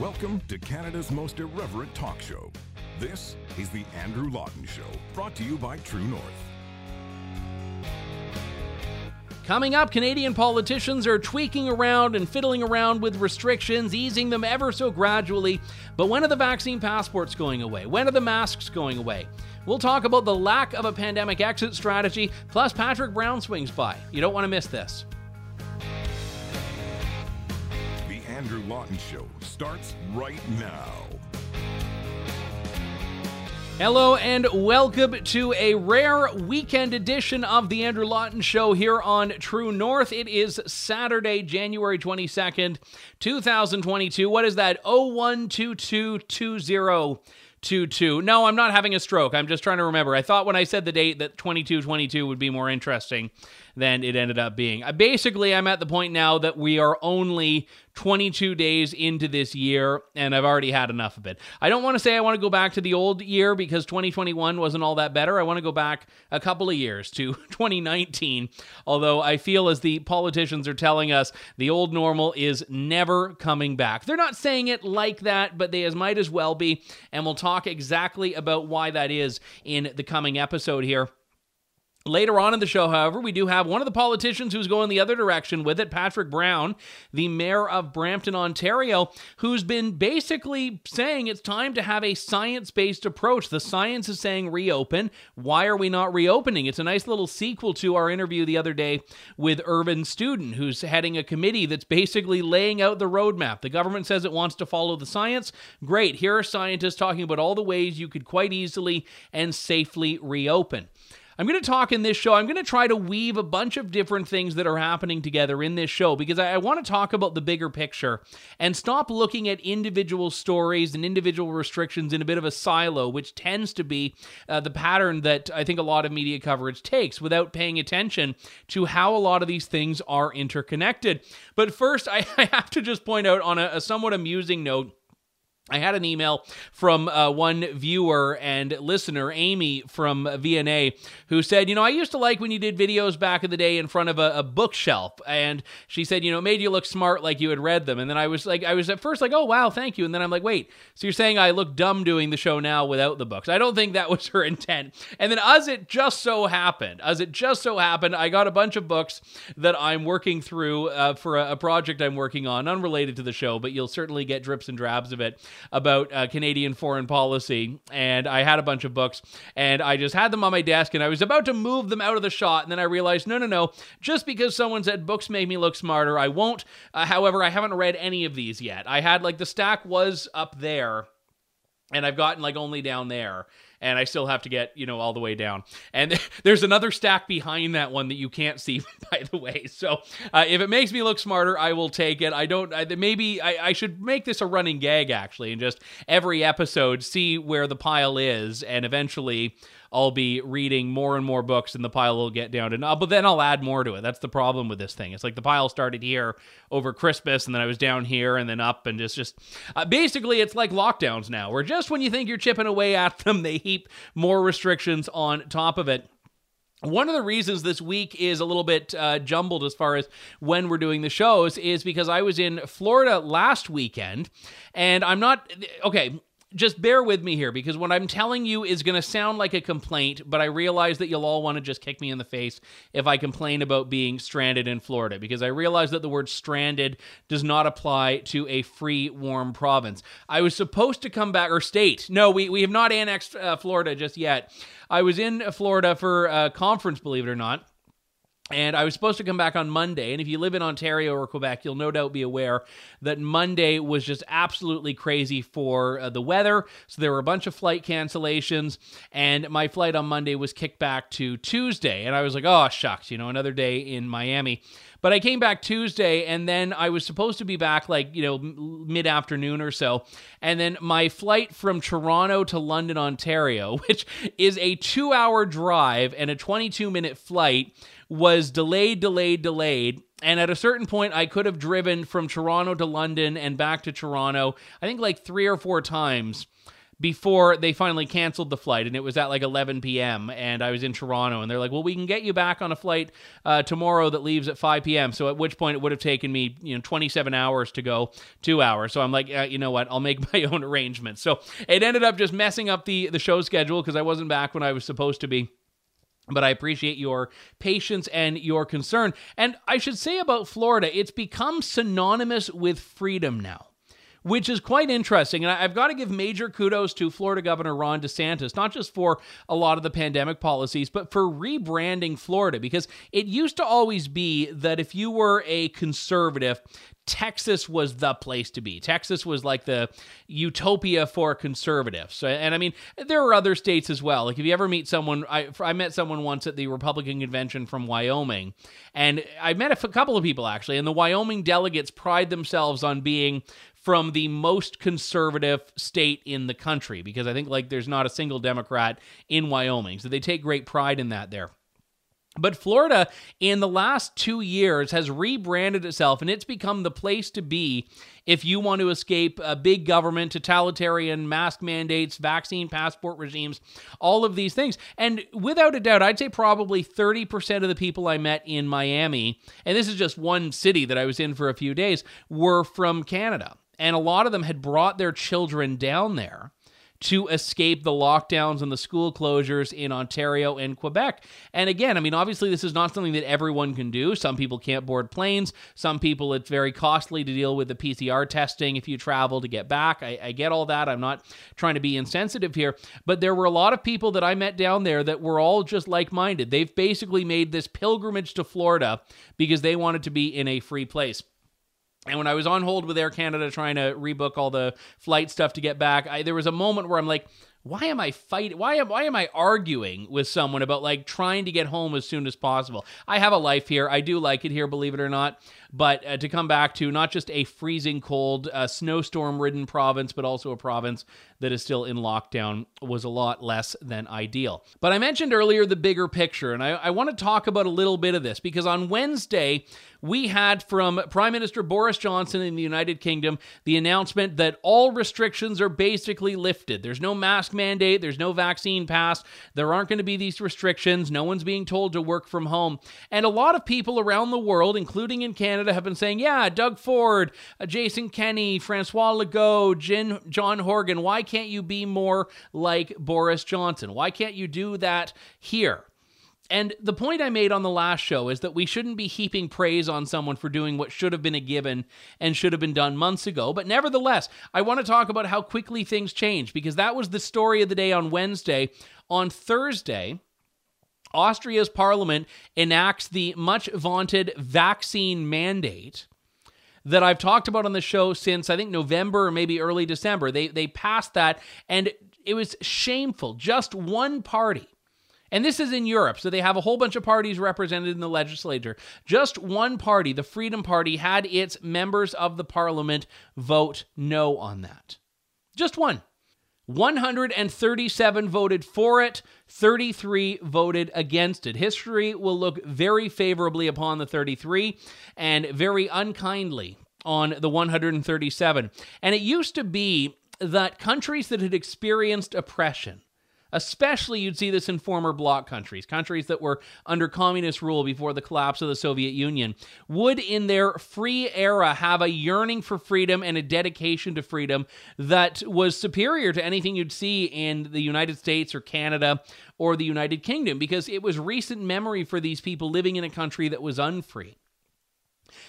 Welcome to Canada's most irreverent talk show. This is The Andrew Lawton Show, brought to you by True North. Coming up, Canadian politicians are tweaking around and fiddling around with restrictions, easing them ever so gradually. But when are the vaccine passports going away? When are the masks going away? We'll talk about the lack of a pandemic exit strategy, plus Patrick Brown swings by. You don't want to miss this. Lawton Show starts right now. Hello and welcome to a rare weekend edition of the Andrew Lawton Show here on True North. It is Saturday, January 22nd, 2022. What is that? 01222022. No, I'm not having a stroke. I'm just trying to remember. I thought when I said the date that 2222 would be more interesting than it ended up being. Uh, basically, I'm at the point now that we are only 22 days into this year, and I've already had enough of it. I don't want to say I want to go back to the old year because 2021 wasn't all that better. I want to go back a couple of years to 2019, although I feel as the politicians are telling us the old normal is never coming back. They're not saying it like that, but they as might as well be, and we'll talk exactly about why that is in the coming episode here. Later on in the show, however, we do have one of the politicians who's going the other direction with it, Patrick Brown, the mayor of Brampton, Ontario, who's been basically saying it's time to have a science based approach. The science is saying reopen. Why are we not reopening? It's a nice little sequel to our interview the other day with Irvin Studin, who's heading a committee that's basically laying out the roadmap. The government says it wants to follow the science. Great. Here are scientists talking about all the ways you could quite easily and safely reopen. I'm going to talk in this show. I'm going to try to weave a bunch of different things that are happening together in this show because I, I, want to talk about the bigger picture and stop looking at individual stories and individual restrictions in a bit of a silo, which tends to be uh, the pattern that I think a lot of media coverage takes without paying attention to how a lot of these things are interconnected. But first, I, I have to just point out on a, a somewhat amusing note I had an email from uh, one viewer and listener, Amy from VNA, who said, You know, I used to like when you did videos back in the day in front of a, a, bookshelf. And she said, You know, it made you look smart like you had read them. And then I was like, I was at first like, Oh, wow, thank you. And then I'm like, Wait, so you're saying I look dumb doing the show now without the books? I don't think that was her intent. And then, as it just so happened, as it just so happened, I got a bunch of books that I'm working through uh, for a, a project I'm working on, unrelated to the show, but you'll certainly get drips and drabs of it about uh, Canadian foreign policy, and I had a bunch of books, and I just had them on my desk, and I was about to move them out of the shot, and then I realized, no, no, no, just because someone said books made me look smarter, I won't. Uh, however, I haven't read any of these yet. I had like the stack was up there, and I've gotten like only down there and I still have to get, you know, all the way down. And there's another stack behind that one that you can't see, by the way. So uh, if it makes me look smarter, I will take it. I don't, I, maybe I, I should make this a running gag actually, and just every episode see where the pile is, and eventually I'll be reading more and more books, and the pile will get down to. But then I'll add more to it. That's the problem with this thing. It's like the pile started here over Christmas, and then I was down here, and then up, and just just uh, basically it's like lockdowns now, where just when you think you're chipping away at them, they heap more restrictions on top of it. One of the reasons this week is a little bit uh, jumbled as far as when we're doing the shows is because I was in Florida last weekend, and I'm not okay just bear with me here because what I'm telling you is going to sound like a complaint, but I realize that you'll all want to just kick me in the face if I complain about being stranded in Florida because I realize that the word stranded does not apply to a free, warm province. I was supposed to come back, or state. No, we, we have not annexed uh, Florida just yet. I was in Florida for a conference, believe it or not. And I was supposed to come back on Monday. And if you live in Ontario or Quebec, you'll no doubt be aware that Monday was just absolutely crazy for uh, the weather. So there were a bunch of flight cancellations. And my flight on Monday was kicked back to Tuesday. And I was like, oh, shucks, you know, another day in Miami. But I came back Tuesday, and then I was supposed to be back like, you know, mid afternoon or so. And then my flight from Toronto to London, Ontario, which is a two hour drive and a 22 minute flight was delayed, delayed, delayed. And at a certain point, I could have driven from Toronto to London and back to Toronto, I think like three or four times before they finally canceled the flight and it was at like 11 p.m. and I was in Toronto and they're like, well, we can get you back on a flight uh, tomorrow that leaves at 5 p.m. So at which point it would have taken me, you know, 27 hours to go two hours. So I'm like, uh, you know what? I'll make my own arrangements. So it ended up just messing up the, the show schedule because I wasn't back when I was supposed to be but I appreciate your patience and your concern. And I should say about Florida, it's become synonymous with freedom now which is quite interesting. And I've got to give major kudos to Florida Governor Ron DeSantis, not just for a lot of the pandemic policies, but for rebranding Florida, because it used to always be that if you were a conservative, Texas was the place to be. Texas was like the utopia for conservatives. And I mean, there are other states as well. Like if you ever meet someone, I, I met someone once at the Republican convention from Wyoming, and I met a couple of people actually, and the Wyoming delegates pride themselves on being from the most conservative state in the country because I think like there's not a single Democrat in Wyoming. So they take great pride in that there. But Florida, in the last two years, has rebranded itself and it's become the place to be if you want to escape a big government, totalitarian mask mandates, vaccine passport regimes, all of these things. And without a doubt, I'd say probably 30% of the people I met in Miami, and this is just one city that I was in for a few days, were from Canada. And a lot of them had brought their children down there to escape the lockdowns and the school closures in Ontario and Quebec. And again, I mean, obviously, this is not something that everyone can do. Some people can't board planes. Some people, it's very costly to deal with the PCR testing if you travel to get back. I, I get all that. I'm not trying to be insensitive here. But there were a lot of people that I met down there that were all just like minded. They've basically made this pilgrimage to Florida because they wanted to be in a free place. And when I was on hold with Air Canada trying to rebook all the flight stuff to get back, I, there was a moment where I'm like, why am I fighting? Why am why am I arguing with someone about like trying to get home as soon as possible? I have a life here. I do like it here, believe it or not. But uh, to come back to not just a freezing cold, uh, snowstorm-ridden province, but also a province that is still in lockdown was a lot less than ideal. But I mentioned earlier the bigger picture, and I, I want to talk about a little bit of this because on Wednesday we had from Prime Minister Boris Johnson in the United Kingdom the announcement that all restrictions are basically lifted. There's no mask mandate, there's no vaccine pass, there aren't going to be these restrictions, no one's being told to work from home. And a lot of people around the world, including in Canada, have been saying, yeah, Doug Ford, uh, Jason Kenney, Francois Legault, Jin, John Horgan, why can't you be more like Boris Johnson? Why can't you do that here? And the point I made on the last show is that we shouldn't be heaping praise on someone for doing what should have been a given and should have been done months ago. But nevertheless, I want to talk about how quickly things change because that was the story of the day on Wednesday. On Thursday, Austria's parliament enacts the much vaunted vaccine mandate that I've talked about on the show since I think November or maybe early December. They they passed that and it was shameful. Just one party and this is in Europe, so they have a whole bunch of parties represented in the legislature. Just one party, the Freedom Party, had its members of the parliament vote no on that. Just one. 137 voted for it, 33 voted against it. History will look very favorably upon the 33 and very unkindly on the 137. And it used to be that countries that had experienced oppression, Especially, you'd see this in former bloc countries, countries that were under communist rule before the collapse of the Soviet Union, would in their free era have a yearning for freedom and a dedication to freedom that was superior to anything you'd see in the United States or Canada or the United Kingdom, because it was recent memory for these people living in a country that was unfree.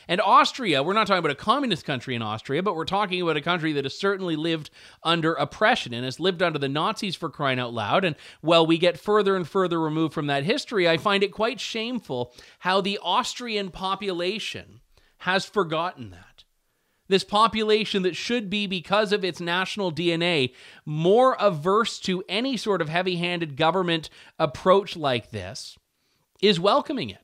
And Austria, we're not talking about a communist country in Austria, but we're talking about a country that has certainly lived under oppression and has lived under the Nazis for crying out loud. And while we get further and further removed from that history, I find it quite shameful how the Austrian population has forgotten that. This population that should be, because of its national DNA, more averse to any sort of heavy handed government approach like this, is welcoming it.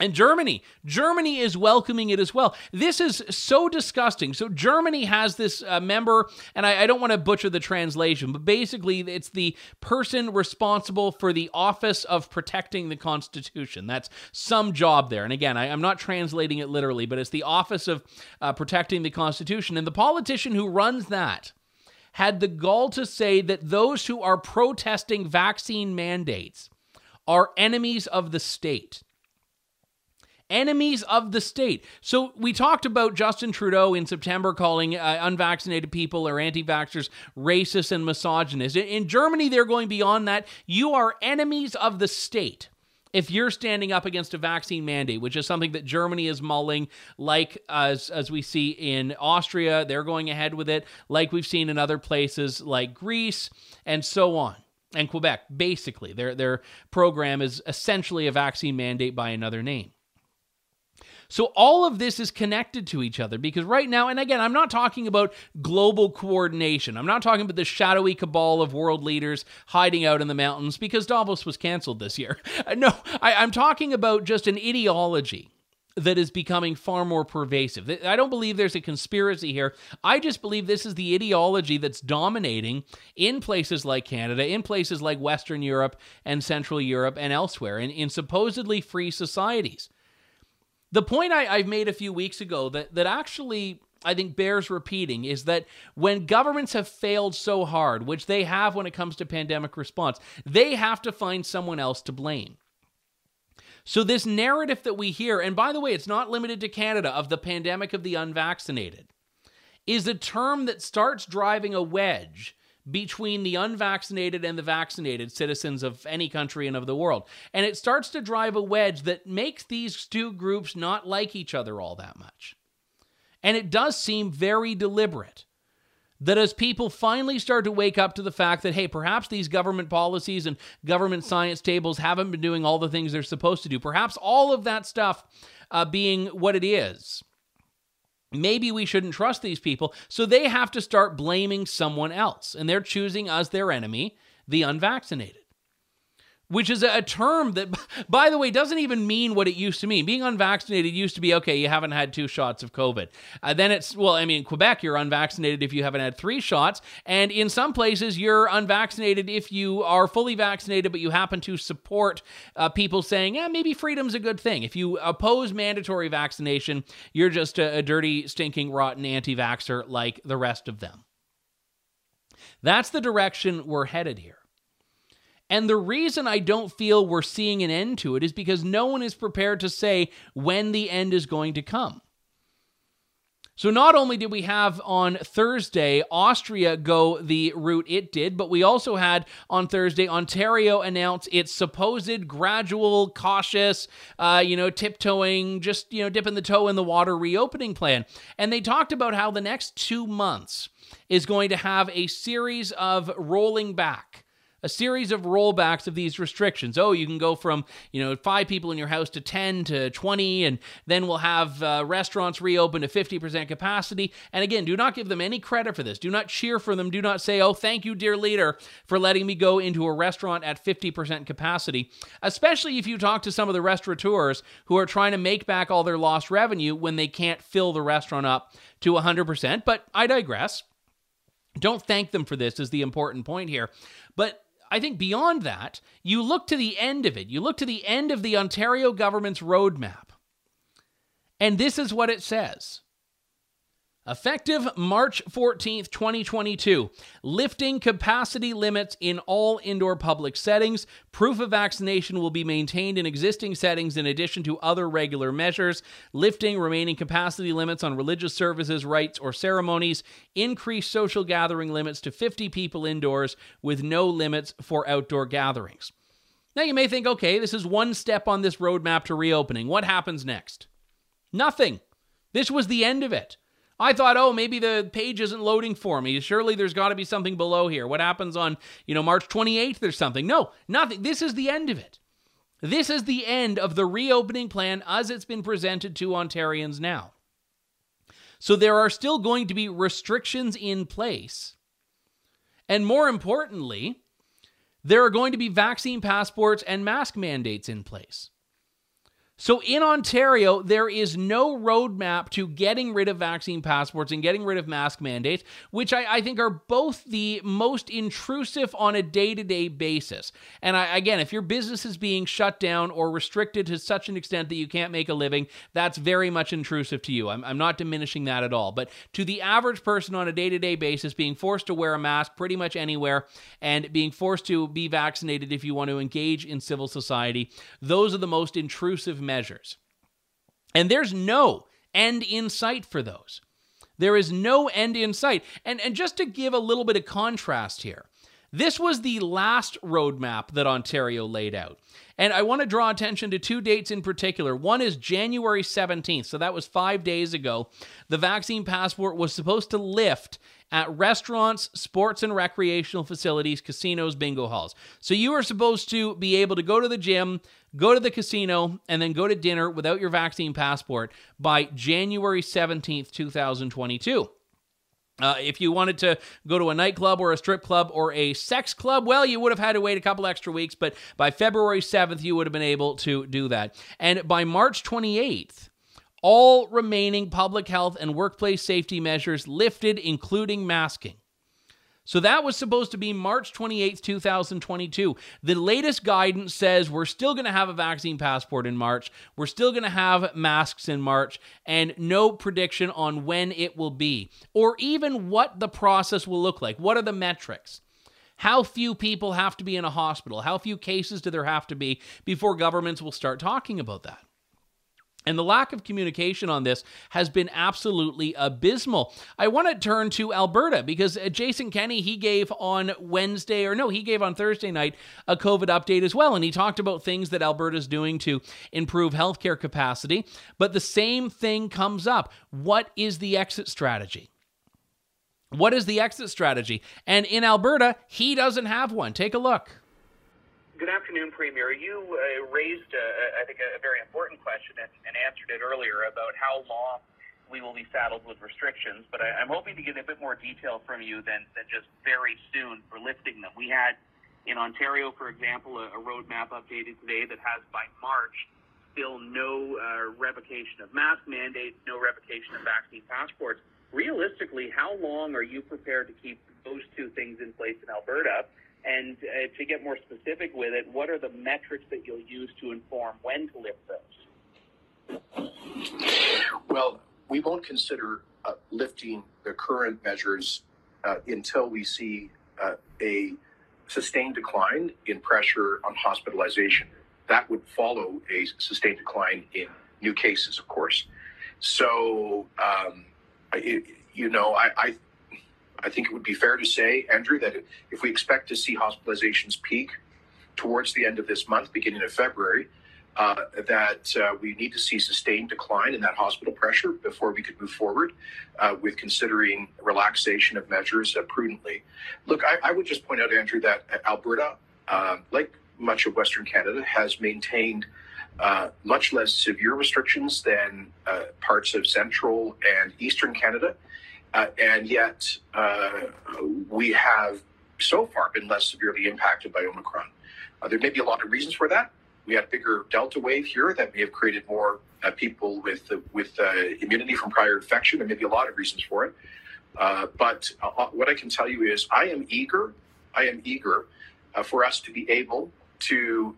And Germany, Germany is welcoming it as well. This is so disgusting. So Germany has this uh, member, and I, I don't want to butcher the translation, but basically it's the person responsible for the office of protecting the Constitution. That's some job there. And again, I, am not translating it literally, but it's the office of uh, protecting the Constitution. And the politician who runs that had the gall to say that those who are protesting vaccine mandates are enemies of the state enemies of the state. So we talked about Justin Trudeau in September calling uh, unvaccinated people or anti vaxxers racist and misogynist. In Germany, they're going beyond that. You are enemies of the state if you're standing up against a vaccine mandate, which is something that Germany is mulling, like as as we see in Austria, they're going ahead with it, like we've seen in other places like Greece and so on. And Quebec, basically, their their program is essentially a vaccine mandate by another name. So all of this is connected to each other because right now, and again, I'm not talking about global coordination. I'm not talking about the shadowy cabal of world leaders hiding out in the mountains because Davos was canceled this year. No, I, I'm talking about just an ideology that is becoming far more pervasive. I don't believe there's a conspiracy here. I just believe this is the ideology that's dominating in places like Canada, in places like Western Europe and Central Europe and elsewhere, in, in supposedly free societies. The point I, have made a few weeks ago that, that actually I think bears repeating is that when governments have failed so hard, which they have when it comes to pandemic response, they have to find someone else to blame. So, this narrative that we hear, and by the way, it's not limited to Canada, of the pandemic of the unvaccinated, is a term that starts driving a wedge between the unvaccinated and the vaccinated citizens of any country and of the world. And it starts to drive a wedge that makes these two groups not like each other all that much. And it does seem very deliberate that as people finally start to wake up to the fact that, hey, perhaps these government policies and government science tables haven't been doing all the things they're supposed to do, perhaps all of that stuff uh, being what it is maybe we shouldn't trust these people. So they have to start blaming someone else. And they're choosing as their enemy the unvaccinated which is a term that, by the way, doesn't even mean what it used to mean. Being unvaccinated used to be okay, you haven't had two shots of COVID. Uh, then it's, well, I mean, Quebec, you're unvaccinated if you haven't had three shots. And in some places, you're unvaccinated if you are fully vaccinated, but you happen to support uh, people saying, yeah, maybe freedom's a good thing. If you oppose mandatory vaccination, you're just a, a dirty, stinking, rotten anti vaxxer like the rest of them. That's the direction we're headed here. And the reason I don't feel we're seeing an end to it is because no one is prepared to say when the end is going to come. So, not only did we have on Thursday Austria go the route it did, but we also had on Thursday Ontario announce its supposed gradual, cautious, uh, you know, tiptoeing, just, you know, dipping the toe in the water reopening plan. And they talked about how the next two months is going to have a series of rolling back a series of rollbacks of these restrictions. Oh, you can go from, you know, five people in your house to 10 to 20, and then we'll have uh, restaurants reopen to 50% capacity. And again, do not give them any credit for this. Do not cheer for them. Do not say, oh, thank you, dear leader, for letting me go into a restaurant at 50% capacity, especially if you talk to some of the restaurateurs who are trying to make back all their lost revenue when they can't fill the restaurant up to 100%. But I digress. Don't thank them for this, is the important point here. But I think beyond that, you look to the end of it. You look to the end of the Ontario government's roadmap. And this is what it says Effective March 14th, 2022, lifting capacity limits in all indoor public settings. Proof of vaccination will be maintained in existing settings in addition to other regular measures. Lifting remaining capacity limits on religious services, rites, or ceremonies. Increase social gathering limits to 50 people indoors with no limits for outdoor gatherings. Now you may think, okay, this is one step on this roadmap to reopening. What happens next? Nothing. This was the end of it. I thought, oh, maybe the page isn't loading for me. Surely there's got to be something below here. What happens on, you know, March 28th or something? No, nothing. This is the end of it. This is the end of the reopening plan as it's been presented to Ontarians now. So there are still going to be restrictions in place. And more importantly, there are going to be vaccine passports and mask mandates in place. So in Ontario, there is no roadmap to getting rid of vaccine passports and getting rid of mask mandates, which I, I think are both the most intrusive on a day to day basis. And I, again, if your business is being shut down or restricted to such an extent that you can't make a living, that's very much intrusive to you. I'm, I'm not diminishing that at all. But to the average person on a day to day basis, being forced to wear a mask pretty much anywhere and being forced to be vaccinated if you want to engage in civil society, those are the most intrusive measures. And there's no end in sight for those. There is no end in sight. And, and just to give a little bit of contrast here, this was the last roadmap that Ontario laid out. And I want to draw attention to two dates in particular. One is January 17th, so that was five days ago. The vaccine passport was supposed to lift at restaurants, sports and recreational facilities, casinos, bingo halls. So you are supposed to be able to go to the gym, go to the casino, and then go to dinner without your vaccine passport by January 17th, 2022. Uh, if you wanted to go to a nightclub or a strip club or a sex club, well, you would have had to wait a couple extra weeks, but by February 7th, you would have been able to do that. And by March 28th, all remaining public health and workplace safety measures lifted, including masking. So that was supposed to be March 28th, 2022. The latest guidance says we're still going to have a vaccine passport in March. We're still going to have masks in March and no prediction on when it will be or even what the process will look like. What are the metrics? How few people have to be in a hospital? How few cases do there have to be before governments will start talking about that? And the lack of communication on this has been absolutely abysmal. I want to turn to Alberta because uh, Jason Kenney, he gave on Wednesday, or no, he gave on Thursday night a COVID update as well. And he talked about things that Alberta's doing to improve healthcare capacity. But the same thing comes up. What is the exit strategy? What is the exit strategy? And in Alberta, he doesn't have one. Take a look. Good afternoon, Premier. You uh, raised, uh, I think, a very important question and, and, answered it earlier about how long we will be saddled with restrictions. But I, am hoping to get a bit more detail from you than, than just very soon for lifting them. We had in Ontario, for example, a, a roadmap updated today that has by March still no uh, revocation of mask mandates, no revocation of vaccine passports. Realistically, how long are you prepared to keep those two things in place in Alberta? And uh, to get more specific with it, what are the metrics that you'll use to inform when to lift those? Well, we won't consider uh, lifting the current measures uh, until we see uh, a sustained decline in pressure on hospitalization. That would follow a sustained decline in new cases, of course. So, um, it, you know, I, I I think it would be fair to say, Andrew, that if we expect to see hospitalizations peak towards the end of this month, beginning of February, uh, that uh, we need to see sustained decline in that hospital pressure before we could move forward uh, with considering relaxation of measures uh, prudently. Look, I, I, would just point out, Andrew, that Alberta, uh, like much of Western Canada, has maintained uh, much less severe restrictions than parts of Central and Eastern Canada. Uh, and yet, uh, we have so far been less severely impacted by Omicron. Uh, there may be a lot of reasons for that. We had bigger Delta wave here that may have created more uh, people with with uh, immunity from prior infection. There may be a lot of reasons for it. Uh, but what I can tell you is, I am eager. I am eager for us to be able to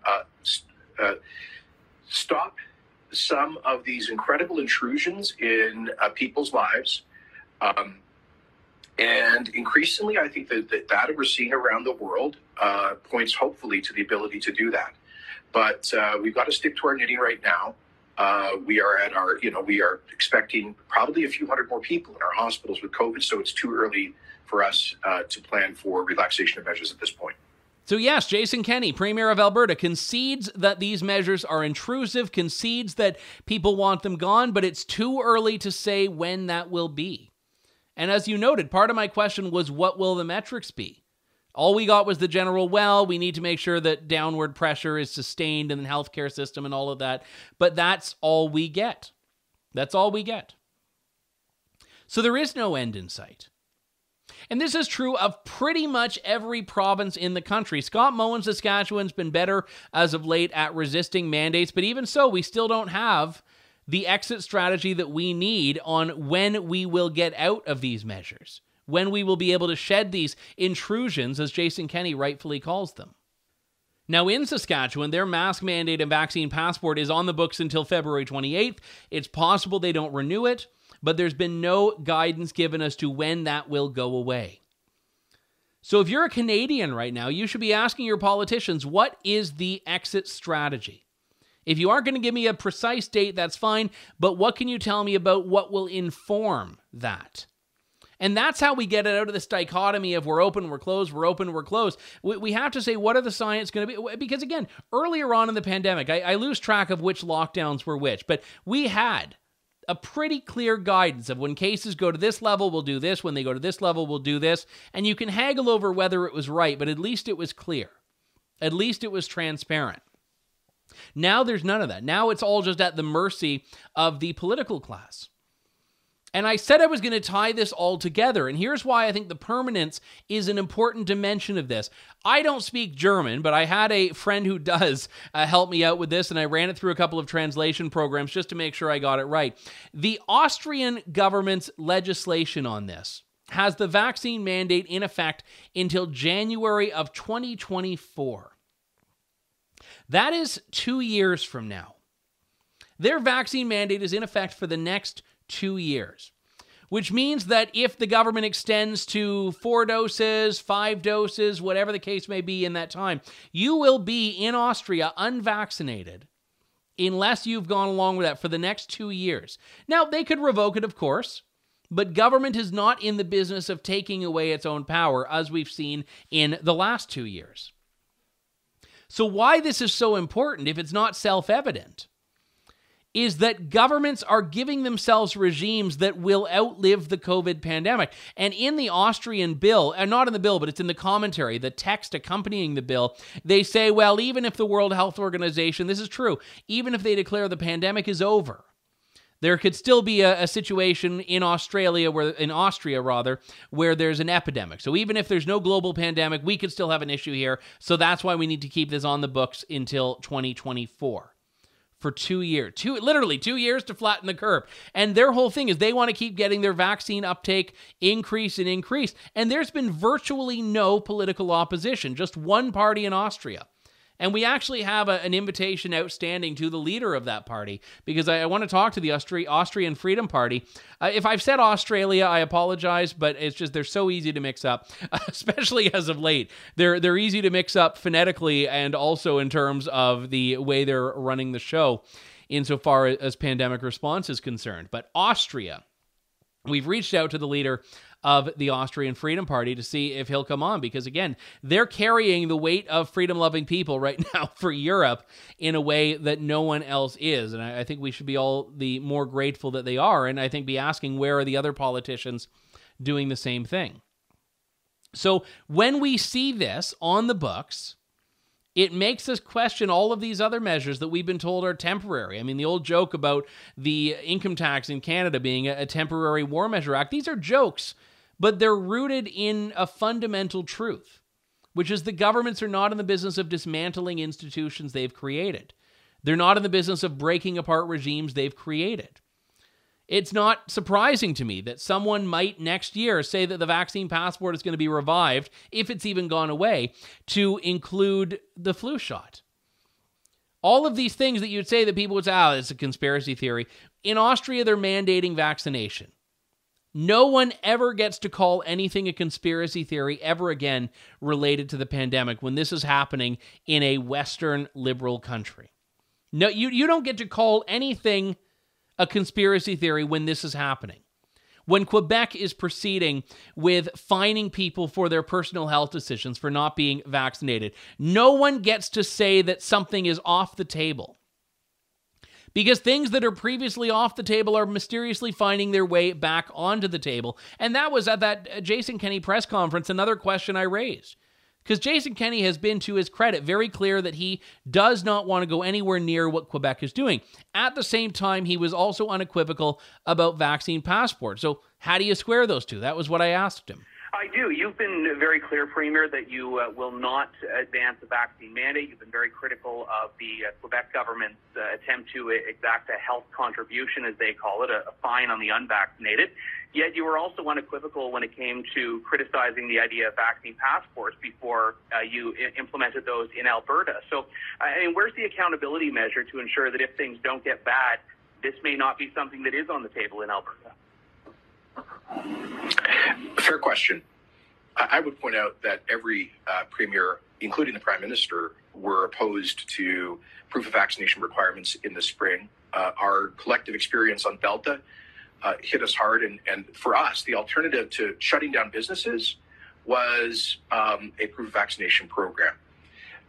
stop some of these incredible intrusions in people's lives um, and increasingly, I think that the data we're seeing around the world uh, points hopefully to the ability to do that. But uh, we've got to stick to our knitting right now. Uh, we are at our, you know, we are expecting probably a few hundred more people in our hospitals with COVID. So it's too early for us uh, to plan for relaxation of measures at this point. So, yes, Jason Kenney, Premier of Alberta, concedes that these measures are intrusive, concedes that people want them gone, but it's too early to say when that will be. And as you noted, part of my question was what will the metrics be? All we got was the general, well, we need to make sure that downward pressure is sustained in the healthcare system and all of that. But that's all we get. That's all we get. So there is no end in sight. And this is true of pretty much every province in the country. Scott Moe, Saskatchewan's been better as of late at resisting mandates, but even so, we still don't have the exit strategy that we need on when we will get out of these measures, when we will be able to shed these intrusions, as Jason Kenney rightfully calls them. Now, in Saskatchewan, their mask mandate and vaccine passport is on the books until February 28th. It's possible they don't renew it, but there's been no guidance given as to when that will go away. So, if you're a Canadian right now, you should be asking your politicians what is the exit strategy? If you aren't going to give me a precise date, that's fine, but what can you tell me about what will inform that? And that's how we get it out of this dichotomy of we're open, we're closed, we're open, we're closed. We, we have to say, what are the science going to be? Because again, earlier on in the pandemic, I, I lose track of which lockdowns were which, but we had a pretty clear guidance of when cases go to this level, we'll do this. When they go to this level, we'll do this. And you can haggle over whether it was right, but at least it was clear. At least it was transparent. Now there's none of that. Now it's all just at the mercy of the political class. And I said I was going to tie this all together. And here's why I think the permanence is an important dimension of this. I don't speak German, but I had a friend who does uh, help me out with this, and I ran it through a couple of translation programs just to make sure I got it right. The Austrian government's legislation on this has the vaccine mandate in effect until January of 2024. That is two years from now. Their vaccine mandate is in effect for the next two years, which means that if the government extends to four doses, five doses, whatever the case may be in that time, you will be in Austria unvaccinated unless you've gone along with that for the next two years. Now, they could revoke it, of course. But government is not in the business of taking away its own power, as we've seen in the last two years. So, why this is so important, if it's not self evident, is that governments are giving themselves regimes that will outlive the COVID pandemic. And in the Austrian bill, and not in the bill, but it's in the commentary, the text accompanying the bill, they say, well, even if the World Health Organization, this is true, even if they declare the pandemic is over, there could still be a, a, situation in Australia, where in Austria rather, where there's an epidemic. So even if there's no global pandemic, we could still have an issue here. So that's why we need to keep this on the books until 2024 for two years. Two literally two years to flatten the curve. And their whole thing is they want to keep getting their vaccine uptake increase and increase. And there's been virtually no political opposition, just one party in Austria. And we actually have a, an invitation outstanding to the leader of that party because I, I want to talk to the Austri- Austrian Freedom Party. Uh, if I've said Australia, I apologize, but it's just they're so easy to mix up, especially as of late. They're they're easy to mix up phonetically and also in terms of the way they're running the show, insofar as pandemic response is concerned. But Austria. We've reached out to the leader of the Austrian Freedom Party to see if he'll come on because, again, they're carrying the weight of freedom loving people right now for Europe in a way that no one else is. And I, I think we should be all the more grateful that they are. And I think be asking where are the other politicians doing the same thing. So when we see this on the books, it makes us question all of these other measures that we've been told are temporary. I mean, the old joke about the income tax in Canada being a, temporary war measure act, these are jokes but they're rooted in a fundamental truth, which is the governments are not in the business of dismantling institutions they've created. They're not in the business of breaking apart regimes they've created. It's not surprising to me that someone might next year say that the vaccine passport is going to be revived, if it's even gone away, to include the flu shot. All of these things that you'd say that people would say, oh, it's a conspiracy theory. In Austria, they're mandating vaccination. No one ever gets to call anything a conspiracy theory ever again related to the pandemic when this is happening in a Western liberal country. No, you, you don't get to call anything a conspiracy theory when this is happening. When Quebec is proceeding with fining people for their personal health decisions for not being vaccinated, no one gets to say that something is off the table because things that are previously off the table are mysteriously finding their way back onto the table. And that was at that uh, Jason Kenney press conference another question I raised. Because Jason Kenney has been, to his credit, very clear that he does not want to go anywhere near what Quebec is doing. At the same time, he was also unequivocal about vaccine passports. So, how do you square those two? That was what I asked him. I do. You've been very clear, Premier, that you uh, will not advance a vaccine mandate. You've been very critical of the uh, Quebec government's uh, attempt to exact a health contribution, as they call it, a, a, fine on the unvaccinated. Yet you were also unequivocal when it came to criticizing the idea of vaccine passports before uh, you I- implemented those in Alberta. So, I mean, where's the accountability measure to ensure that if things don't get bad, this may not be something that is on the table in Alberta? Fair question. I would point out that every uh, premier, including the prime minister, were opposed to proof of vaccination requirements in the spring. Uh, our collective experience on Delta uh, hit us hard, and, and for us, the alternative to shutting down businesses was um, a proof of vaccination program.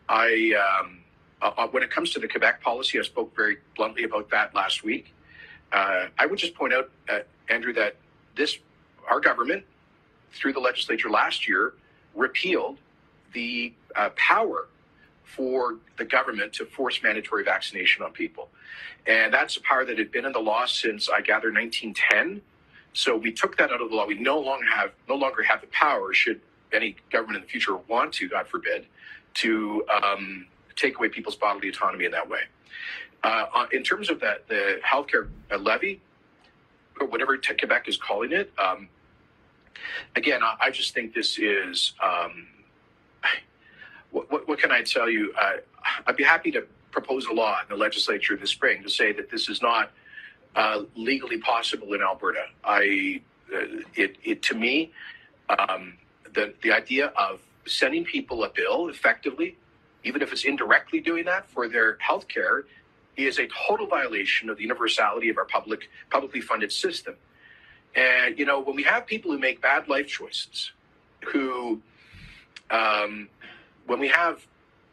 I, um, uh, uh, when it comes to the Quebec policy, I spoke very bluntly about that last week. Uh, I would just point out, Andrew, that this our government, through the legislature last year, repealed the uh, power for the government to force mandatory vaccination on people. And that's a power that had been in the law since I gather 1910. So we took that out of the law. We no longer have no longer have the power, should any government in the future want to, God forbid, to um, take away people's bodily autonomy in that way. Uh, in terms of that, the healthcare levy, or whatever Quebec is calling it, um, again, I, I just think this is. Um, what, what, can I tell you? Uh, I'd be happy to propose a law in the legislature this spring to say that this is not uh, legally possible in Alberta. I, uh, it, it to me, um, the the idea of sending people a bill effectively, even if it's indirectly doing that for their health care, is a total violation of the universality of our public publicly funded system. And, you know, when we have people who make bad life choices, who, um, when we have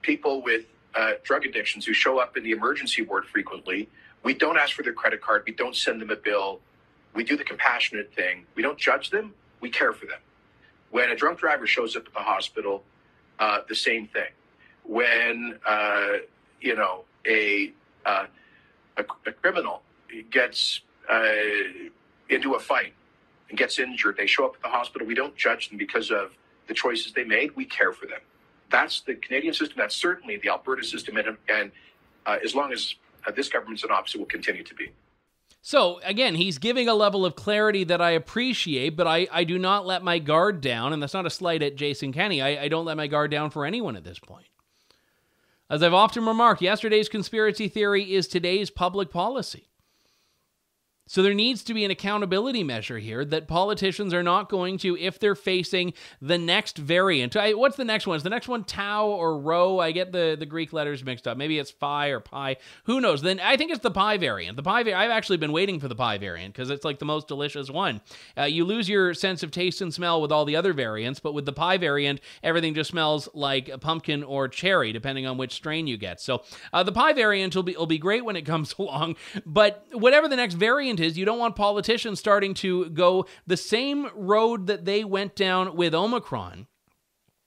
people with uh, drug addictions who show up in the emergency ward frequently, we don't ask for their credit card, we don't send them a bill, we do the compassionate thing, we don't judge them, we care for them. When a drunk driver shows up at the hospital, uh, the same thing. When, uh, you know, a, uh, a, a, criminal gets uh, into a fight and gets injured, they show up at the hospital. We don't judge them because of the choices they made. We care for them. That's the Canadian system. That's certainly the Alberta system. And, and uh, as long as uh, this government's in office, it will continue to be. So, again, he's giving a level of clarity that I appreciate, but I, I do not let my guard down. And that's not a slight at Jason Kenney. I, I don't let my guard down for anyone at this point. As I've often remarked, yesterday's conspiracy theory is today's public policy. So there needs to be an accountability measure here that politicians are not going to, if they're facing the next variant. I, what's the next one? Is the next one tau or rho? I get the, the Greek letters mixed up. Maybe it's phi or pi. Who knows? Then I think it's the pi variant. The pi. I've actually been waiting for the pi variant because it's like the most delicious one. Uh, you lose your sense of taste and smell with all the other variants, but with the pi variant, everything just smells like a pumpkin or cherry, depending on which strain you get. So uh, the pi variant will be will be great when it comes along. But whatever the next variant is you don't want politicians starting to go the same road that they went down with Omicron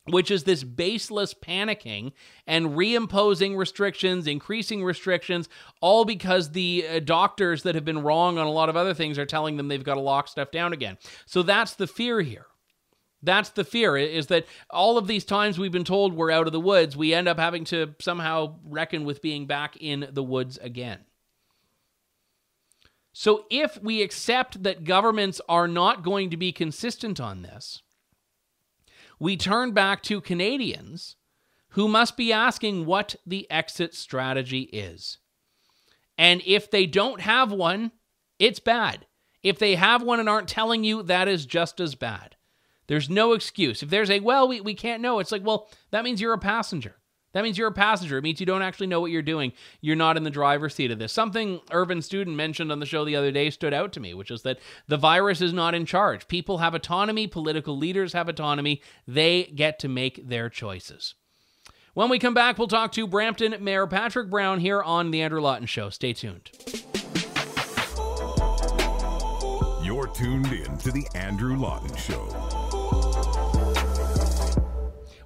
which is this baseless panicking and reimposing restrictions, increasing restrictions, all because the uh, doctors that have been wrong on a lot of other things are telling them they've got to lock stuff down again. So that's the fear here. That's the fear is that all of these times we've been told we're out of the woods, we end up having to somehow reckon with being back in the woods again. So if we accept that governments are not going to be consistent on this, we turn back to Canadians who must be asking what the exit strategy is. And if they don't have one, it's bad. If they have one and aren't telling you, that is just as bad. There's no excuse. If there's a, well, we, we can't know, it's like, well, that means you're a passenger. That means you're a passenger. It means you don't actually know what you're doing. You're not in the driver's seat of this. Something Irvin Studin mentioned on the show the other day stood out to me, which is that the virus is not in charge. People have autonomy, political leaders have autonomy. They get to make their choices. When we come back, we'll talk to Brampton Mayor Patrick Brown here on The Andrew Lawton Show. Stay tuned. You're tuned in to The Andrew Lawton Show.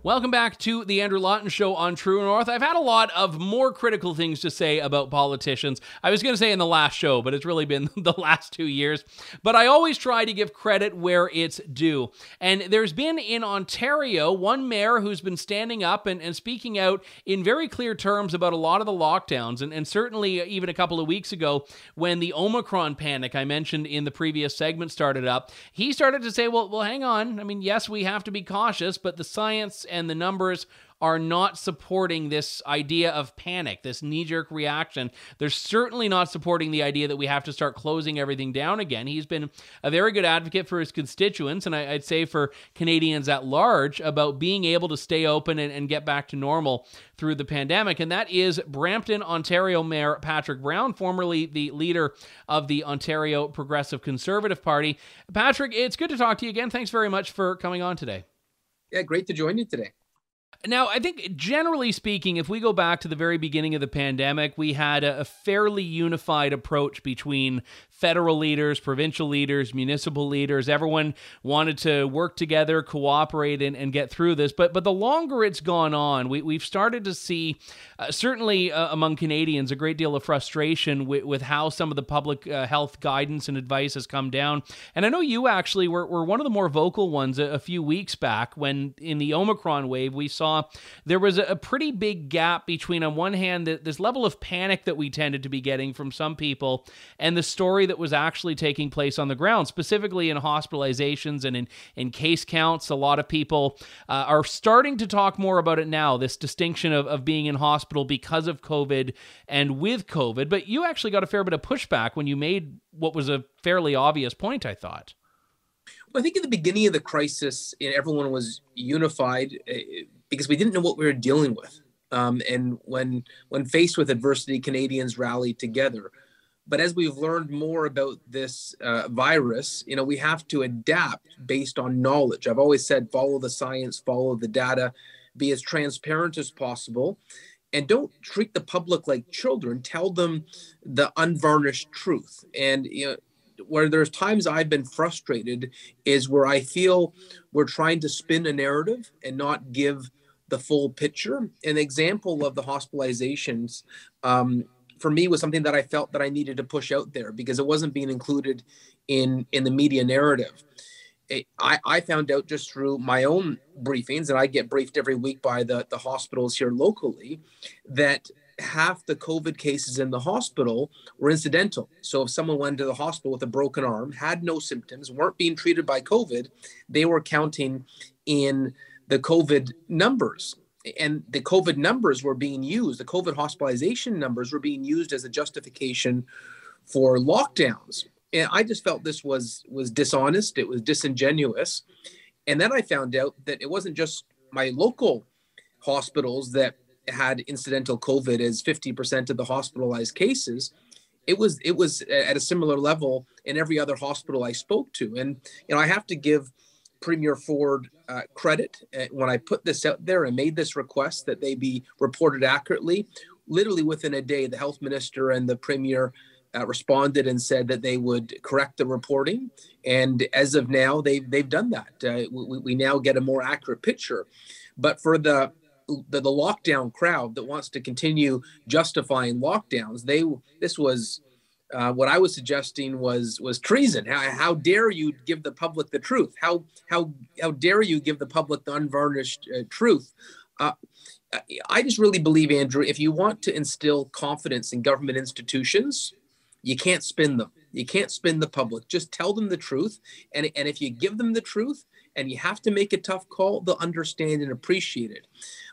Welcome back to the Andrew Lawton Show on True North. I've had a lot of more critical things to say about politicians. I was going to say in the last show, but it's really been the last two years. But I always try to give credit where it's due. And there's been in Ontario one mayor who's been standing up and, and speaking out in very clear terms about a lot of the lockdowns. And, and certainly, even a couple of weeks ago, when the Omicron panic I mentioned in the previous segment started up, he started to say, well, well, hang on. I mean, yes, we have to be cautious, but the science and the numbers are not supporting this idea of panic, this knee jerk reaction. They're certainly not supporting the idea that we have to start closing everything down again. He's been a very good advocate for his constituents, and I, would say for Canadians at large, about being able to stay open and, and get back to normal through the pandemic. And that is Brampton, Ontario Mayor Patrick Brown, formerly the leader of the Ontario Progressive Conservative Party. Patrick, it's good to talk to you again. Thanks very much for coming on today. Yeah, great to join you today. Now, I think generally speaking, if we go back to the very beginning of the pandemic, we had a, fairly unified approach between federal leaders, provincial leaders, municipal leaders. Everyone wanted to work together, cooperate, and, and get through this. But but the longer it's gone on, we, we've started to see, uh, certainly uh, among Canadians, a great deal of frustration with, with how some of the public uh, health guidance and advice has come down. And I know you actually were, were one of the more vocal ones a, a few weeks back when in the Omicron wave we saw there was a, a pretty big gap between, on one hand, the, this level of panic that we tended to be getting from some people and the story that was actually taking place on the ground, specifically in hospitalizations and in, in case counts. A lot of people uh, are starting to talk more about it now, this distinction of, of being in hospital because of COVID and with COVID. But you actually got a fair bit of pushback when you made what was a fairly obvious point, I thought. Well, I think at the beginning of the crisis, everyone was unified eh, because we didn't know what we were dealing with. Um, and when when faced with adversity, Canadians rallied together. But as we've learned more about this uh, virus, you know, we have to adapt based on knowledge. I've always said, follow the science, follow the data, be as transparent as possible, and don't treat the public like children. Tell them the unvarnished truth. And you know, where there's times I've been frustrated is where I feel we're trying to spin a narrative and not give the full picture. An example of the hospitalizations um, for me was something that I felt that I needed to push out there because it wasn't being included in in the media narrative. It, I, I found out just through my own briefings, and I get briefed every week by the, the hospitals here locally, that half the COVID cases in the hospital were incidental. So if someone went to the hospital with a broken arm, had no symptoms, weren't being treated by COVID, they were counting in the COVID numbers and the COVID numbers were being used, the COVID hospitalization numbers were being used as a justification for lockdowns. And I just felt this was was dishonest, it was disingenuous. And then I found out that it wasn't just my local hospitals that had incidental COVID as 50% of the hospitalized cases. It was it was at a similar level in every other hospital I spoke to. And you know, I have to give Premier Ford uh, credit uh, when I put this out there and made this request that they be reported accurately. Literally within a day, the health minister and the premier uh, responded and said that they would correct the reporting. And as of now, they've they've done that. Uh, we, we now get a more accurate picture. But for the the, the lockdown crowd that wants to continue justifying lockdowns, they this was uh, what I was suggesting was was treason. How, how, dare you give the public the truth? How how how dare you give the public the unvarnished uh, truth? Uh, I just really believe, Andrew, if you want to instill confidence in government institutions, you can't spin them. You can't spin the public. Just tell them the truth, and and if you give them the truth, and you have to make a tough call, they'll understand and appreciate it.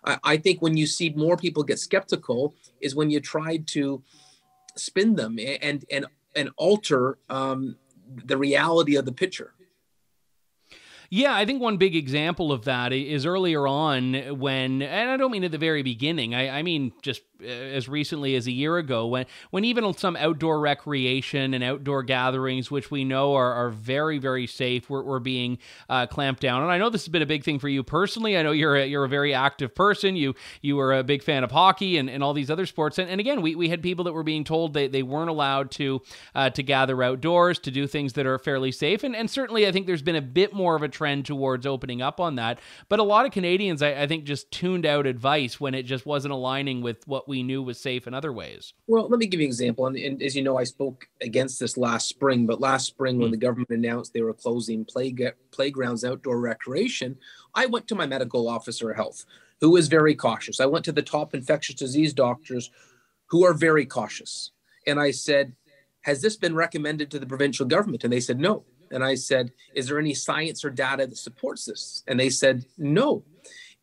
I, I think when you see more people get skeptical is when you try to spin them and and and alter um, the reality of the picture. Yeah, I think one big example of that is earlier on when, and I don't mean at the very beginning, I, I mean just as recently as a year ago when when even some outdoor recreation and outdoor gatherings, which we know are, are very very safe, were, were being uh, clamped down. And I know this has been a big thing for you personally. I know you're a, you're a very active person. You you were a big fan of hockey and, and all these other sports. And, and again, we, we had people that were being told they, they weren't allowed to uh, to gather outdoors to do things that are fairly safe. And and certainly I think there's been a bit more of a trend towards opening up on that. But a lot of Canadians I, I think just tuned out advice when it just wasn't aligning with what we knew was safe in other ways. Well, let me give you an example. And, and as you know, I spoke against this last spring, but last spring mm when hmm. the government announced they were closing play, playgrounds, outdoor recreation, I went to my medical officer of health, who is very cautious. I went to the top infectious disease doctors who are very cautious. And I said, Has this been recommended to the provincial government? And they said, No. And I said, Is there any science or data that supports this? And they said, No.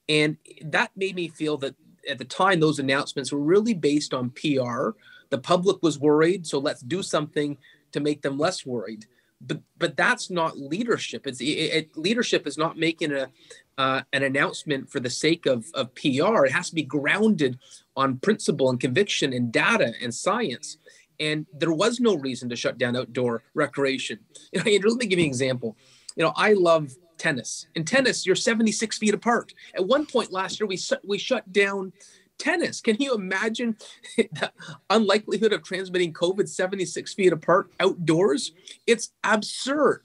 And that made me feel that at the time, those announcements were really based on PR. The public was worried, so let's do something to make them less worried. But but that's not leadership. It's it, it, leadership is not making a uh, an announcement for the sake of, of PR. It has to be grounded on principle and conviction and data and science. And there was no reason to shut down outdoor recreation. You know, Andrew, let me give you an example. You know, I love tennis. In tennis, you're 76 feet apart. At one point last year, we we shut down tennis. Can you imagine the unlikelihood of transmitting COVID 76 feet apart outdoors? It's absurd.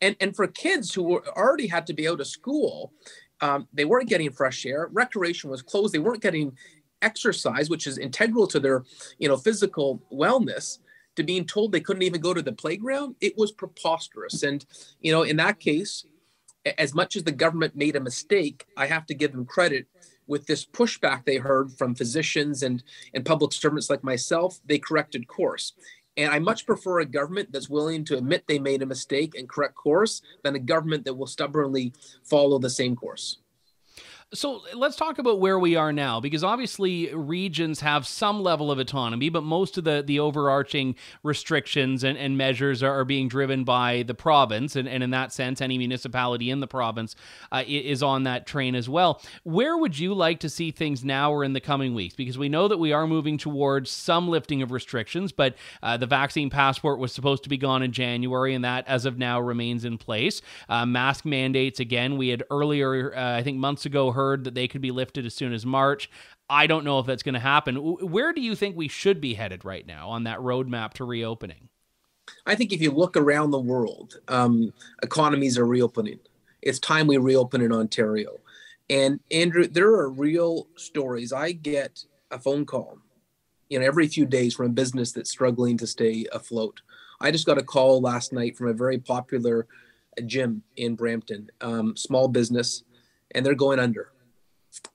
And, and for kids who already had to be out of school, um, they weren't getting fresh air. Recreation was closed. They weren't getting exercise, which is integral to their, you know, physical wellness. To being told they couldn't even go to the playground, it was preposterous. And you know, in that case, as much as the government made a mistake, I have to give them credit with this pushback they heard from physicians and, and public servants like myself, they corrected course. And I much prefer a government that's willing to admit they made a mistake and correct course than a government that will stubbornly follow the same course. So let's talk about where we are now, because obviously regions have some level of autonomy, but most of the, the overarching restrictions and, and measures are, are being driven by the province. And, and in that sense, any municipality in the province uh, is on that train as well. Where would you like to see things now or in the coming weeks? Because we know that we are moving towards some lifting of restrictions, but uh, the vaccine passport was supposed to be gone in January, and that as of now remains in place. Uh, mask mandates, again, we had earlier, uh, I think months ago, heard heard that they could be lifted as soon as March. I don't know if that's going to happen. Where do you think we should be headed right now on that roadmap to reopening? I think if you look around the world, um, economies are reopening. It's time we reopen in Ontario. And Andrew, there are real stories. I get a phone call, you know, every few days from a business that's struggling to stay afloat. I just got a call last night from a very popular gym in Brampton, um, small business, and they're going under.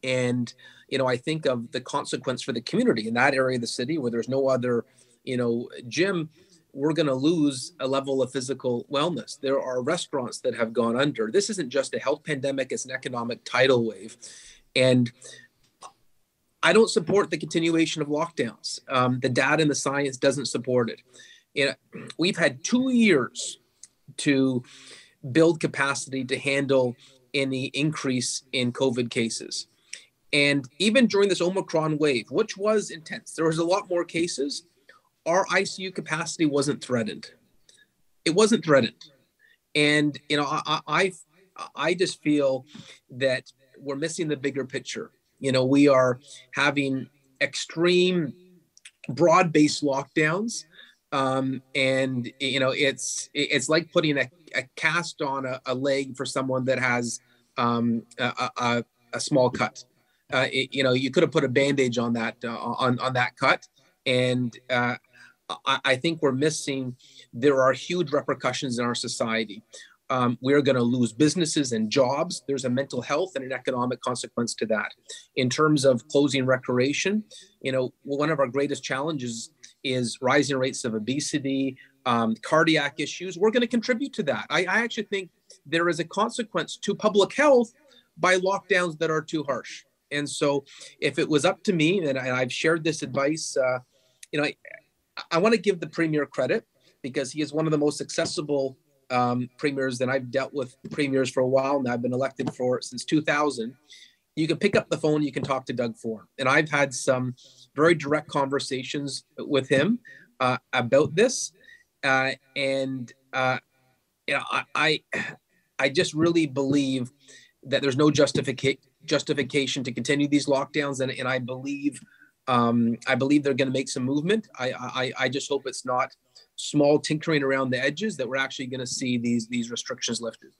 And, you know, I think of the consequence for the community in that area of the city where there's no other, you know, gym, we're going to lose a level of physical wellness. There are restaurants that have gone under. This isn't just a health pandemic, it's an economic tidal wave. And I don't support the continuation of lockdowns. Um, the data and the science doesn't support it. You know, we've had two years to build capacity to handle any increase in COVID cases. And even during this Omicron wave, which was intense, there was a lot more cases. Our ICU capacity wasn't threatened. It wasn't threatened. And, you know, I, I, I just feel that we're missing the bigger picture. You know, we are having extreme broad based lockdowns. Um, and you know, it's it's like putting a, a cast on a, a leg for someone that has um, a, a, a, small cut. Uh, it, you know, you could have put a bandage on that uh, on on that cut, and uh, I, I, think we're missing. There are huge repercussions in our society. Um, we're going to lose businesses and jobs. There's a mental health and an economic consequence to that. In terms of closing recreation, you know, one of our greatest challenges is rising rates of obesity, um, cardiac issues. We're going to contribute to that. I, I actually think there is a consequence to public health by lockdowns that are too harsh. And so, if it was up to me, and, I, have shared this advice, uh, you know, I, I want to give the premier credit because he is one of the most accessible um, premiers that I've dealt with premiers for a while now. I've been elected for since 2000. you can pick up the phone, you can talk to Doug Ford. And I've had some very direct conversations with him uh, about this. Uh, and, uh, you know, I, I, I just really believe that there's no justification justification to continue these lockdowns, and, and I believe um, I believe they're going to make some movement. I, I I just hope it's not small tinkering around the edges that we're actually going to see these these restrictions lifted.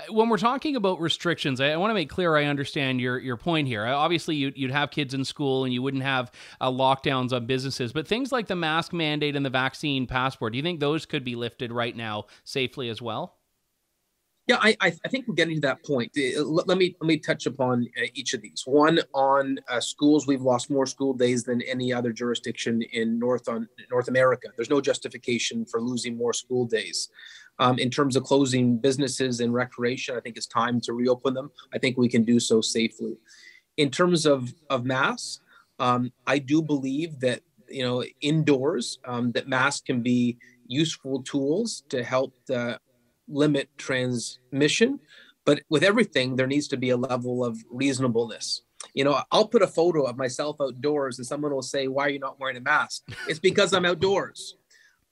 Uh, when we're talking about restrictions, I, I want to make clear I understand your your point here. Obviously, you'd, you'd have kids in school and you wouldn't have uh, lockdowns on businesses, but things like the mask mandate and the vaccine passport, do you think those could be lifted right now safely as well? Yeah, I, I, think we're getting to that point. Uh, let, me let me touch upon uh, each of these. One on uh, schools, we've lost more school days than any other jurisdiction in North on North America. There's no justification for losing more school days. Um, in terms of closing businesses and recreation, I think it's time to reopen them. I think we can do so safely. In terms of of masks, um, I do believe that you know indoors um, that masks can be useful tools to help the limit transmission, but with everything, there needs to be a level of reasonableness. You know, I'll put a photo of myself outdoors and someone will say, Why are you not wearing a mask? It's because I'm outdoors.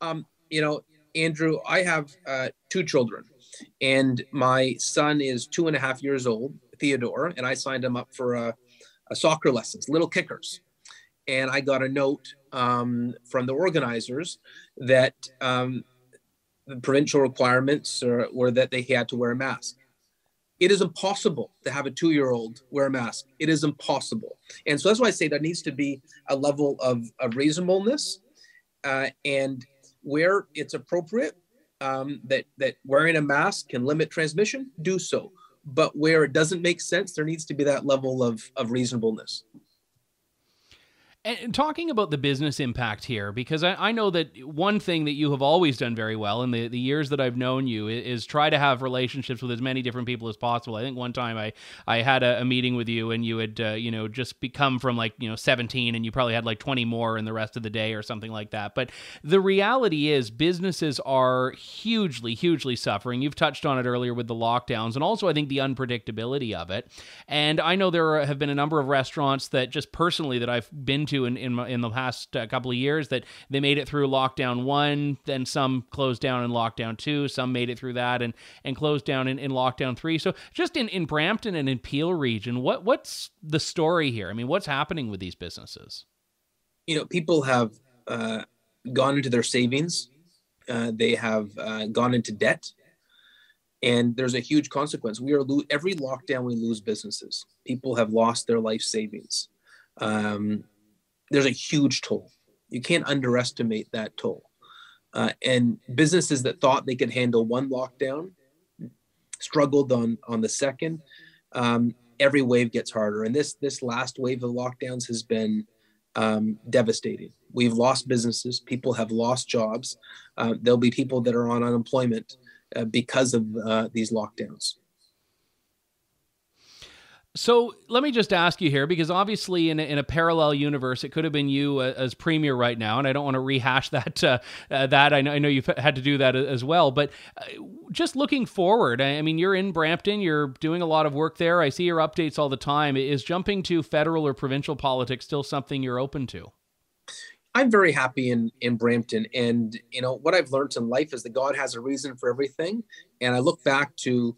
Um, you know, Andrew, I have uh, two children, and my son is two and a half years old, Theodore, and I signed him up for a, a soccer lessons, little kickers. And I got a note um, from the organizers that um, the provincial requirements or, were that they had to wear a mask. It is impossible to have a two year old wear a mask. It is impossible. And so that's why I say there needs to be a level of, of reasonableness. Uh, and where it's appropriate, um, that, that wearing a mask can limit transmission, do so. But where it doesn't make sense, there needs to be that level of, of reasonableness. And talking about the business impact here, because I, I, know that one thing that you have always done very well in the, the years that I've known you is, is, try to have relationships with as many different people as possible. I think one time I, I had a, a meeting with you and you had, uh, you know, just become from like, you know, 17 and you probably had like 20 more in the rest of the day or something like that. But the reality is businesses are hugely, hugely suffering. You've touched on it earlier with the lockdowns and also I think the unpredictability of it. And I know there have been a number of restaurants that just personally that I've been to in in, in the past uh, couple of years that they made it through lockdown one, then some closed down in lockdown two, some made it through that and and closed down in, in lockdown three. So just in, in Brampton and in Peel region, what what's the story here? I mean, what's happening with these businesses? You know, people have uh, gone into their savings. Uh, they have uh, gone into debt and there's a huge consequence. We are lo- every lockdown we lose businesses. People have lost their life savings. Um, there's a huge toll. You can't underestimate that toll. Uh, and businesses that thought they could handle one lockdown struggled on on the second. Um, every wave gets harder, and this this last wave of lockdowns has been um, devastating. We've lost businesses. People have lost jobs. Uh, there'll be people that are on unemployment uh, because of uh, these lockdowns. So let me just ask you here, because obviously in a, in a parallel universe, it could have been you uh, as premier right now, and I don't want to rehash that. Uh, uh, that I know, I know you've had to do that as well, but uh, just looking forward, I mean, you're in Brampton, you're doing a lot of work there. I see your updates all the time. Is jumping to federal or provincial politics still something you're open to? I'm very happy in in Brampton, and you know what I've learned in life is that God has a reason for everything, and I look back to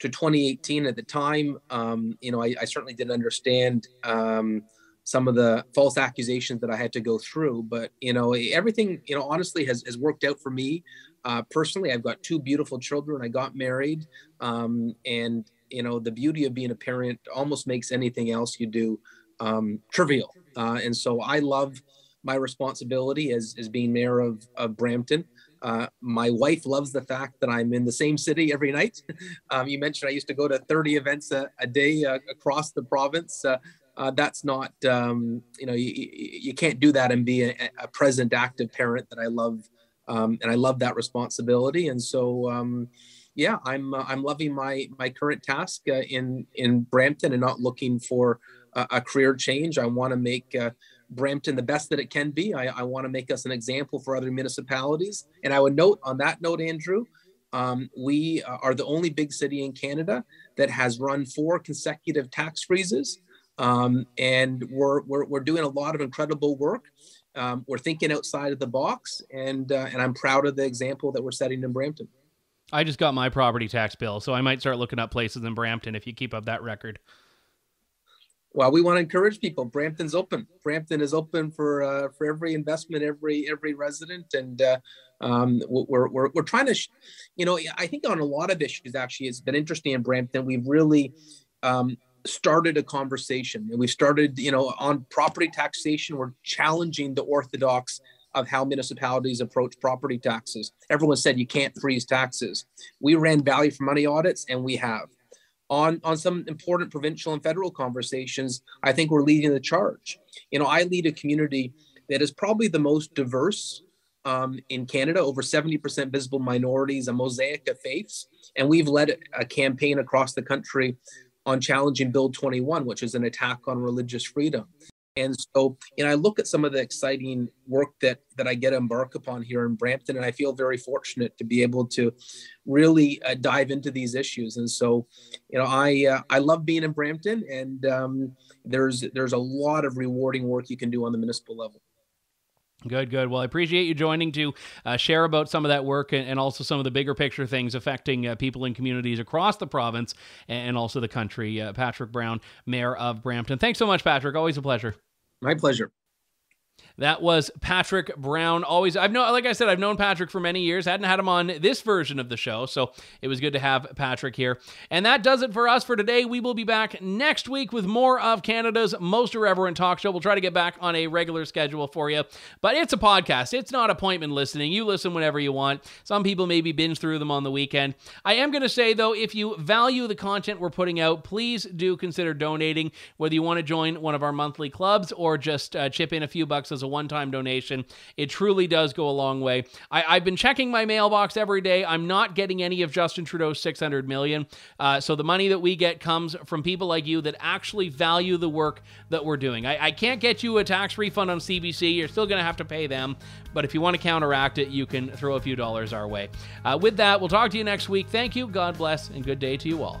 to 2018 at the time. Um, you know I, I, certainly didn't understand um, some of the false accusations that i had to go through but you know everything you know honestly has, has worked out for me. Uh, personally i've got two beautiful children. I got married um, and you know the beauty of being a parent almost makes anything else you do um, trivial. Uh, and so i love my responsibility as, as being mayor of, of brampton uh, my wife loves the fact that I'm in the same city every night. Um, you mentioned I used to go to 30 events a, a day uh, across the province. Uh, uh that's not, um, you know, you, you can't do that and be a, a present, active parent that I love. Um, and I love that responsibility. And so, um, yeah, I'm uh, I'm loving my my current task in in Brampton and not looking for a, a career change. I want to make Brampton the best that it can be. I, I want to make us an example for other municipalities. And I would note on that note, Andrew, Um, we are the only big city in Canada that has run four consecutive tax freezes. Um, and we're, we're, we're doing a lot of incredible work. Um, we're thinking outside of the box, and, uh, and I'm proud of the example that we're setting in Brampton. I just got my property tax bill, so I might start looking up places in Brampton if you keep up that record. Well, we want to encourage people. Brampton's open. Brampton is open for uh, for every investment, every every resident, and uh, um, we're, we're we're trying to, sh- you know, I think on a lot of issues actually, it's been interesting in Brampton. We've really um, started a conversation, and we started, you know, on property taxation. We're challenging the orthodox of how municipalities approach property taxes. Everyone said you can't freeze taxes. We ran value for money audits, and we have. On, on some important provincial and federal conversations, I think we're leading the charge. You know, I lead a community that is probably the most diverse um, in Canada, over 70% visible minorities, a mosaic of faiths. And we've led a campaign across the country on challenging Bill 21, which is an attack on religious freedom. And so, you know, I look at some of the exciting work that that I get to embark upon here in Brampton, and I feel very fortunate to be able to really uh, dive into these issues. And so, you know, I uh, I love being in Brampton, and um, there's there's a lot of rewarding work you can do on the municipal level. Good, good. Well, I appreciate you joining to uh, share about some of that work and, and, also some of the bigger picture things affecting uh, people in communities across the province and also the country. Uh, Patrick Brown, Mayor of Brampton. Thanks so much, Patrick. Always a pleasure. My pleasure. That was Patrick Brown. Always, I've known, like I said, I've known Patrick for many years. Hadn't had him on this version of the show, so it was good to have Patrick here. And that does it for us for today. We will be back next week with more of Canada's most irreverent talk show. We'll try to get back on a regular schedule for you, but it's a podcast. It's not appointment listening. You listen whenever you want. Some people maybe binge through them on the weekend. I am going to say though, if you value the content we're putting out, please do consider donating. Whether you want to join one of our monthly clubs or just uh, chip in a few bucks as a one time donation. It truly does go a long way. I, have been checking my mailbox every day. I'm not getting any of Justin Trudeau's 600 million. Uh, so the money that we get comes from people like you that actually value the work that we're doing. I, I can't get you a tax refund on CBC. You're still going to have to pay them. But if you want to counteract it, you can throw a few dollars our way. Uh, with that, we'll talk to you next week. Thank you. God bless, and good day to you all.